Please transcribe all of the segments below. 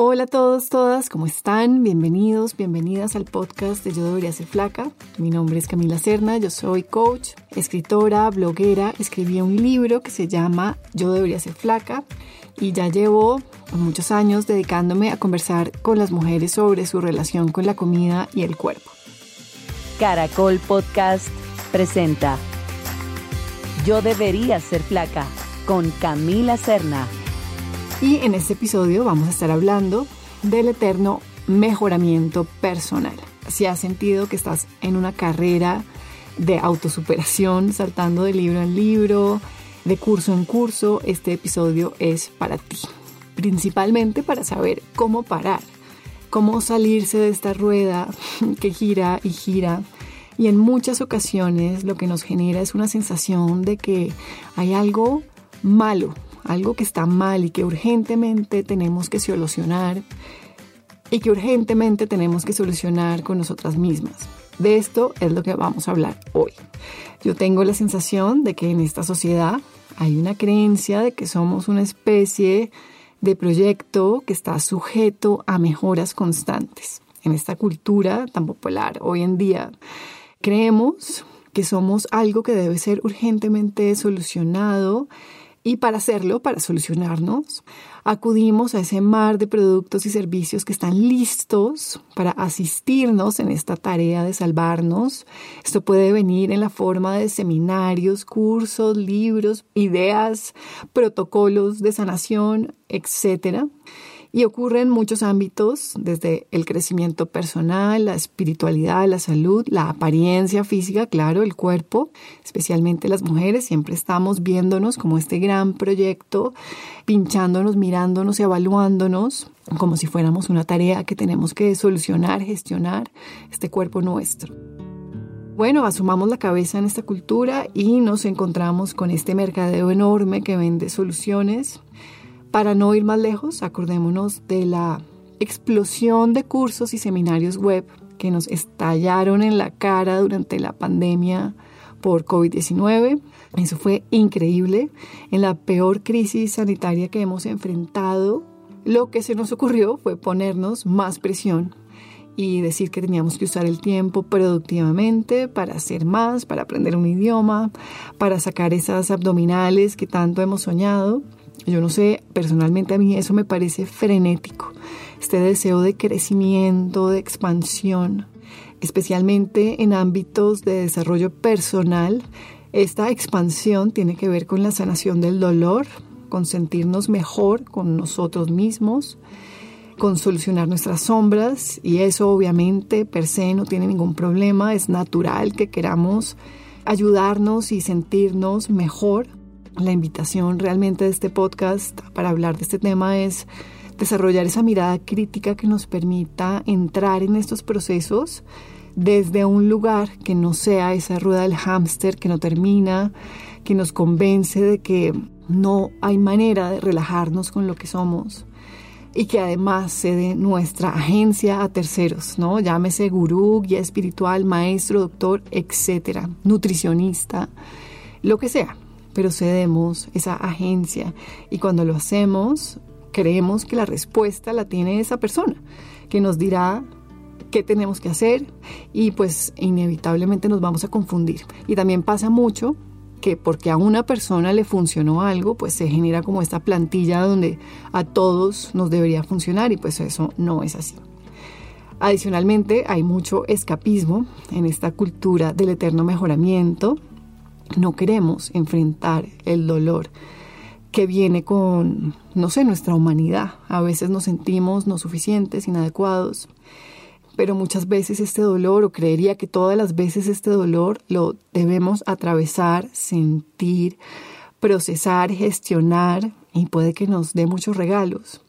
Hola a todos, todas, ¿cómo están? Bienvenidos, bienvenidas al podcast de Yo Debería Ser Flaca. Mi nombre es Camila Serna, yo soy coach, escritora, bloguera. Escribí un libro que se llama Yo Debería Ser Flaca y ya llevo muchos años dedicándome a conversar con las mujeres sobre su relación con la comida y el cuerpo. Caracol Podcast presenta Yo Debería Ser Flaca con Camila Serna. Y en este episodio vamos a estar hablando del eterno mejoramiento personal. Si has sentido que estás en una carrera de autosuperación, saltando de libro en libro, de curso en curso, este episodio es para ti. Principalmente para saber cómo parar, cómo salirse de esta rueda que gira y gira. Y en muchas ocasiones lo que nos genera es una sensación de que hay algo malo algo que está mal y que urgentemente tenemos que solucionar y que urgentemente tenemos que solucionar con nosotras mismas. De esto es lo que vamos a hablar hoy. Yo tengo la sensación de que en esta sociedad hay una creencia de que somos una especie de proyecto que está sujeto a mejoras constantes. En esta cultura tan popular hoy en día, creemos que somos algo que debe ser urgentemente solucionado y para hacerlo, para solucionarnos, acudimos a ese mar de productos y servicios que están listos para asistirnos en esta tarea de salvarnos. Esto puede venir en la forma de seminarios, cursos, libros, ideas, protocolos de sanación, etcétera y ocurre en muchos ámbitos, desde el crecimiento personal, la espiritualidad, la salud, la apariencia física, claro, el cuerpo, especialmente las mujeres, siempre estamos viéndonos como este gran proyecto, pinchándonos, mirándonos y evaluándonos como si fuéramos una tarea que tenemos que solucionar, gestionar este cuerpo nuestro. Bueno, asumamos la cabeza en esta cultura y nos encontramos con este mercadeo enorme que vende soluciones para no ir más lejos, acordémonos de la explosión de cursos y seminarios web que nos estallaron en la cara durante la pandemia por COVID-19. Eso fue increíble. En la peor crisis sanitaria que hemos enfrentado, lo que se nos ocurrió fue ponernos más presión y decir que teníamos que usar el tiempo productivamente para hacer más, para aprender un idioma, para sacar esas abdominales que tanto hemos soñado. Yo no sé, personalmente a mí eso me parece frenético, este deseo de crecimiento, de expansión, especialmente en ámbitos de desarrollo personal. Esta expansión tiene que ver con la sanación del dolor, con sentirnos mejor con nosotros mismos, con solucionar nuestras sombras y eso obviamente per se no tiene ningún problema, es natural que queramos ayudarnos y sentirnos mejor la invitación realmente de este podcast para hablar de este tema es desarrollar esa mirada crítica que nos permita entrar en estos procesos desde un lugar que no sea esa rueda del hámster que no termina, que nos convence de que no hay manera de relajarnos con lo que somos y que además cede nuestra agencia a terceros, ¿no? Llámese gurú, guía espiritual, maestro, doctor, etcétera, nutricionista, lo que sea pero cedemos esa agencia y cuando lo hacemos creemos que la respuesta la tiene esa persona que nos dirá qué tenemos que hacer y pues inevitablemente nos vamos a confundir. Y también pasa mucho que porque a una persona le funcionó algo, pues se genera como esta plantilla donde a todos nos debería funcionar y pues eso no es así. Adicionalmente, hay mucho escapismo en esta cultura del eterno mejoramiento, no queremos enfrentar el dolor que viene con, no sé, nuestra humanidad. A veces nos sentimos no suficientes, inadecuados, pero muchas veces este dolor, o creería que todas las veces este dolor lo debemos atravesar, sentir, procesar, gestionar y puede que nos dé muchos regalos.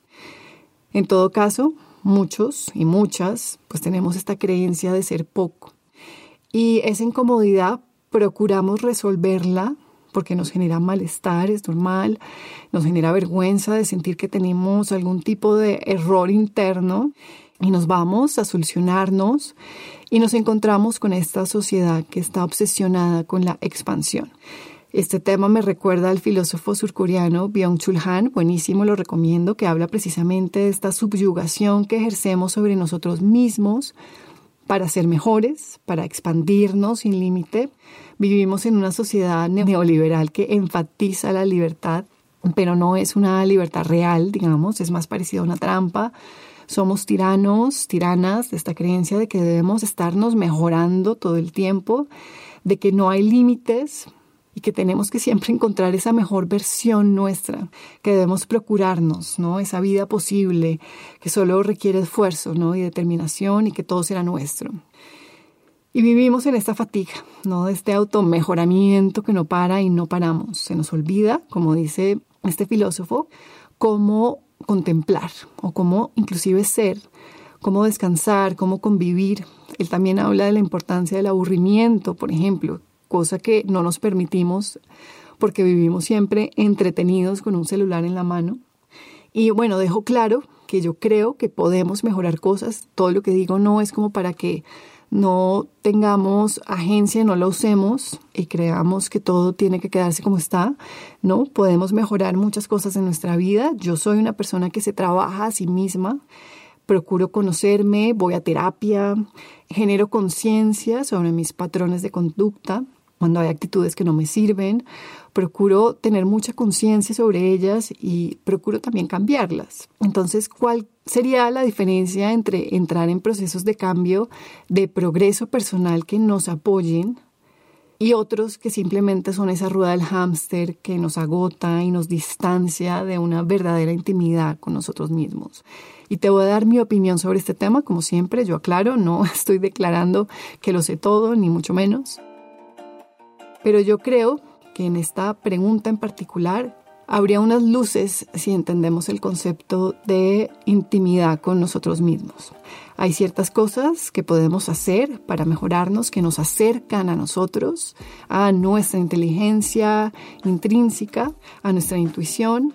En todo caso, muchos y muchas, pues tenemos esta creencia de ser poco. Y esa incomodidad procuramos resolverla porque nos genera malestar, es normal, nos genera vergüenza de sentir que tenemos algún tipo de error interno y nos vamos a solucionarnos y nos encontramos con esta sociedad que está obsesionada con la expansión. Este tema me recuerda al filósofo surcoreano Byung-Chul Han, buenísimo, lo recomiendo, que habla precisamente de esta subyugación que ejercemos sobre nosotros mismos para ser mejores, para expandirnos sin límite. Vivimos en una sociedad neoliberal que enfatiza la libertad, pero no es una libertad real, digamos, es más parecido a una trampa. Somos tiranos, tiranas de esta creencia de que debemos estarnos mejorando todo el tiempo, de que no hay límites y que tenemos que siempre encontrar esa mejor versión nuestra, que debemos procurarnos, ¿no? Esa vida posible que solo requiere esfuerzo, ¿no? Y determinación y que todo será nuestro. Y vivimos en esta fatiga, ¿no? De este automejoramiento que no para y no paramos. Se nos olvida, como dice este filósofo, cómo contemplar o cómo inclusive ser, cómo descansar, cómo convivir. Él también habla de la importancia del aburrimiento, por ejemplo, cosa que no nos permitimos porque vivimos siempre entretenidos con un celular en la mano. Y bueno, dejo claro que yo creo que podemos mejorar cosas. Todo lo que digo no es como para que no tengamos agencia, no lo usemos y creamos que todo tiene que quedarse como está, ¿no? Podemos mejorar muchas cosas en nuestra vida. Yo soy una persona que se trabaja a sí misma, procuro conocerme, voy a terapia, genero conciencia sobre mis patrones de conducta, cuando hay actitudes que no me sirven, procuro tener mucha conciencia sobre ellas y procuro también cambiarlas. Entonces, ¿cuál sería la diferencia entre entrar en procesos de cambio, de progreso personal que nos apoyen y otros que simplemente son esa rueda del hámster que nos agota y nos distancia de una verdadera intimidad con nosotros mismos. Y te voy a dar mi opinión sobre este tema, como siempre, yo aclaro, no estoy declarando que lo sé todo, ni mucho menos. Pero yo creo que en esta pregunta en particular habría unas luces si entendemos el concepto de intimidad con nosotros mismos. Hay ciertas cosas que podemos hacer para mejorarnos, que nos acercan a nosotros, a nuestra inteligencia intrínseca, a nuestra intuición,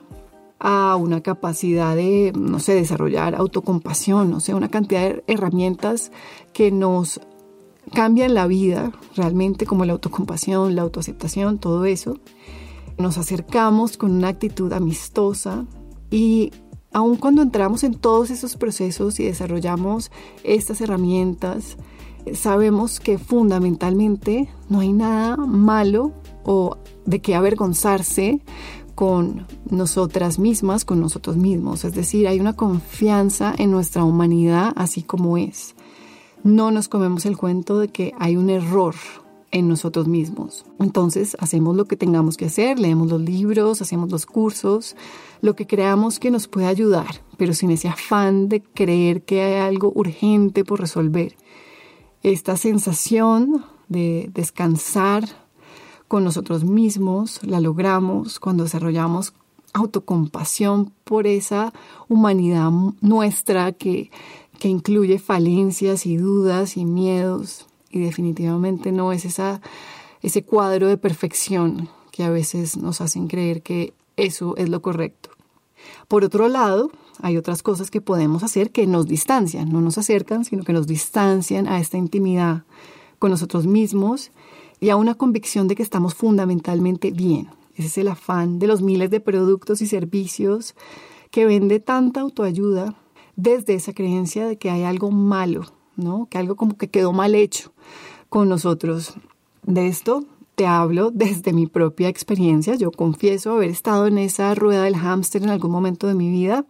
a una capacidad de, no sé, desarrollar autocompasión, o sea, una cantidad de herramientas que nos cambian la vida realmente como la autocompasión, la autoaceptación, todo eso. Nos acercamos con una actitud amistosa y aun cuando entramos en todos esos procesos y desarrollamos estas herramientas, sabemos que fundamentalmente no hay nada malo o de qué avergonzarse con nosotras mismas, con nosotros mismos. Es decir, hay una confianza en nuestra humanidad así como es no nos comemos el cuento de que hay un error en nosotros mismos. Entonces hacemos lo que tengamos que hacer, leemos los libros, hacemos los cursos, lo que creamos que nos puede ayudar, pero sin ese afán de creer que hay algo urgente por resolver. Esta sensación de descansar con nosotros mismos la logramos cuando desarrollamos autocompasión por esa humanidad nuestra que que incluye falencias y dudas y miedos y definitivamente no es esa, ese cuadro de perfección que a veces nos hacen creer que eso es lo correcto. Por otro lado, hay otras cosas que podemos hacer que nos distancian, no nos acercan, sino que nos distancian a esta intimidad con nosotros mismos y a una convicción de que estamos fundamentalmente bien. Ese es el afán de los miles de productos y servicios que vende tanta autoayuda desde esa creencia de que hay algo malo, ¿no? Que algo como que quedó mal hecho con nosotros. De esto te hablo desde mi propia experiencia. Yo confieso haber estado en esa rueda del hámster en algún momento de mi vida.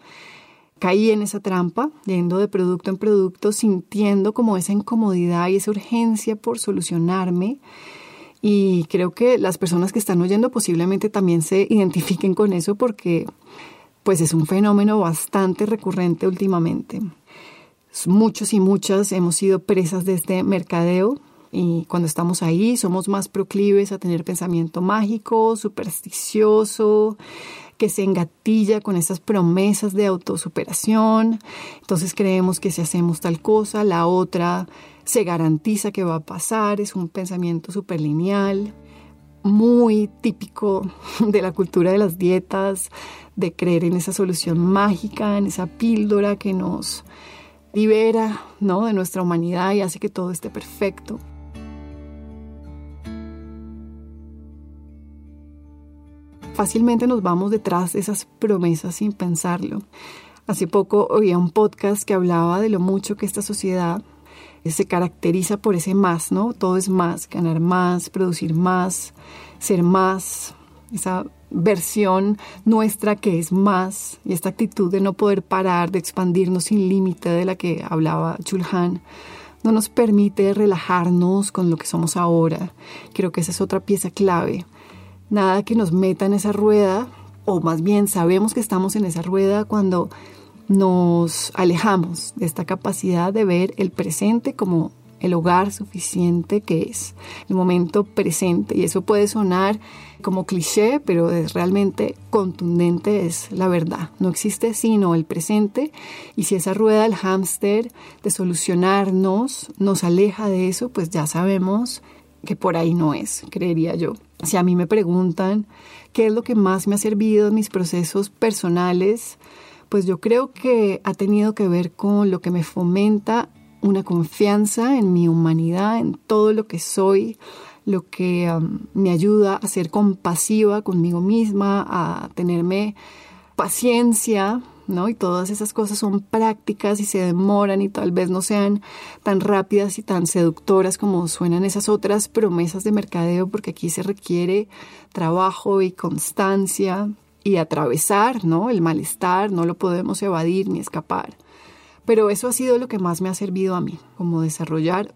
Caí en esa trampa, yendo de producto en producto, sintiendo como esa incomodidad y esa urgencia por solucionarme. Y creo que las personas que están oyendo posiblemente también se identifiquen con eso porque pues es un fenómeno bastante recurrente últimamente. Muchos y muchas hemos sido presas de este mercadeo y cuando estamos ahí somos más proclives a tener pensamiento mágico, supersticioso, que se engatilla con esas promesas de autosuperación. Entonces creemos que si hacemos tal cosa, la otra se garantiza que va a pasar. Es un pensamiento superlineal muy típico de la cultura de las dietas, de creer en esa solución mágica, en esa píldora que nos libera ¿no? de nuestra humanidad y hace que todo esté perfecto. fácilmente nos vamos detrás de esas promesas sin pensarlo. Hace poco oía un podcast que hablaba de lo mucho que esta sociedad se caracteriza por ese más, ¿no? Todo es más, ganar más, producir más, ser más, esa versión nuestra que es más y esta actitud de no poder parar, de expandirnos sin límite de la que hablaba Chulhan, no nos permite relajarnos con lo que somos ahora. Creo que esa es otra pieza clave. Nada que nos meta en esa rueda, o más bien sabemos que estamos en esa rueda cuando nos alejamos de esta capacidad de ver el presente como el hogar suficiente que es, el momento presente. Y eso puede sonar como cliché, pero es realmente contundente, es la verdad. No existe sino el presente. Y si esa rueda del hámster de solucionarnos nos aleja de eso, pues ya sabemos que por ahí no es, creería yo. Si a mí me preguntan qué es lo que más me ha servido en mis procesos personales, pues yo creo que ha tenido que ver con lo que me fomenta una confianza en mi humanidad, en todo lo que soy, lo que me ayuda a ser compasiva conmigo misma, a tenerme paciencia, ¿no? Y todas esas cosas son prácticas y se demoran y tal vez no sean tan rápidas y tan seductoras como suenan esas otras promesas de mercadeo, porque aquí se requiere trabajo y constancia y atravesar, ¿no? El malestar, no lo podemos evadir ni escapar. Pero eso ha sido lo que más me ha servido a mí, como desarrollar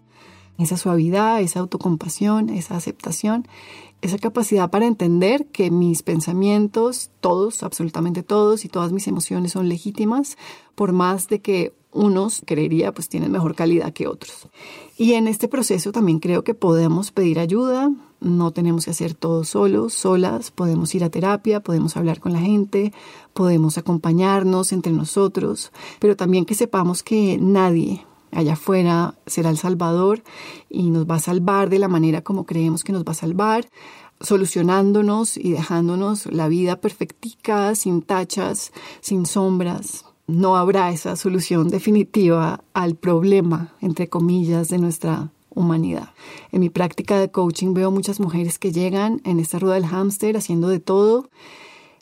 esa suavidad, esa autocompasión, esa aceptación, esa capacidad para entender que mis pensamientos, todos, absolutamente todos, y todas mis emociones son legítimas, por más de que unos, creería, pues tienen mejor calidad que otros. Y en este proceso también creo que podemos pedir ayuda, no tenemos que hacer todo solos, solas, podemos ir a terapia, podemos hablar con la gente, podemos acompañarnos entre nosotros, pero también que sepamos que nadie allá afuera será el Salvador y nos va a salvar de la manera como creemos que nos va a salvar, solucionándonos y dejándonos la vida perfectica, sin tachas, sin sombras. No habrá esa solución definitiva al problema, entre comillas, de nuestra humanidad. En mi práctica de coaching veo muchas mujeres que llegan en esta rueda del hámster haciendo de todo,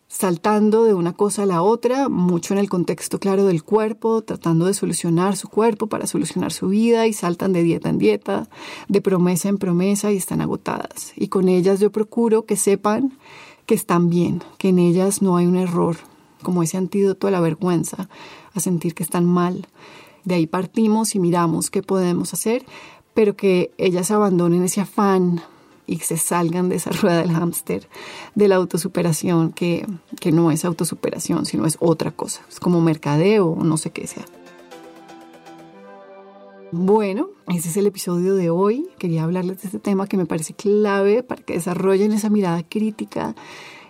saltando de una cosa a la otra, mucho en el contexto claro del cuerpo, tratando de solucionar su cuerpo para solucionar su vida y saltan de dieta en dieta, de promesa en promesa y están agotadas. Y con ellas yo procuro que sepan que están bien, que en ellas no hay un error, como ese antídoto a la vergüenza, a sentir que están mal. De ahí partimos y miramos qué podemos hacer pero que ellas abandonen ese afán y se salgan de esa rueda del hámster de la autosuperación, que, que no es autosuperación, sino es otra cosa, es como mercadeo o no sé qué sea. Bueno, ese es el episodio de hoy. Quería hablarles de este tema que me parece clave para que desarrollen esa mirada crítica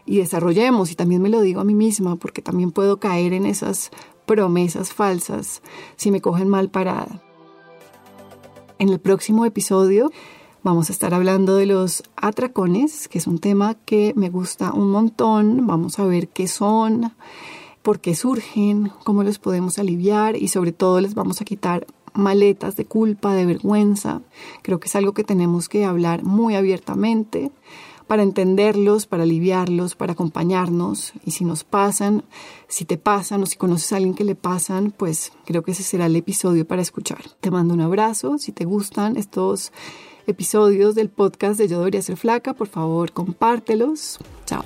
y desarrollemos, y también me lo digo a mí misma, porque también puedo caer en esas promesas falsas si me cogen mal parada. En el próximo episodio vamos a estar hablando de los atracones, que es un tema que me gusta un montón. Vamos a ver qué son, por qué surgen, cómo los podemos aliviar y sobre todo les vamos a quitar maletas de culpa, de vergüenza. Creo que es algo que tenemos que hablar muy abiertamente para entenderlos, para aliviarlos, para acompañarnos. Y si nos pasan, si te pasan o si conoces a alguien que le pasan, pues creo que ese será el episodio para escuchar. Te mando un abrazo. Si te gustan estos episodios del podcast de Yo debería ser flaca, por favor compártelos. Chao.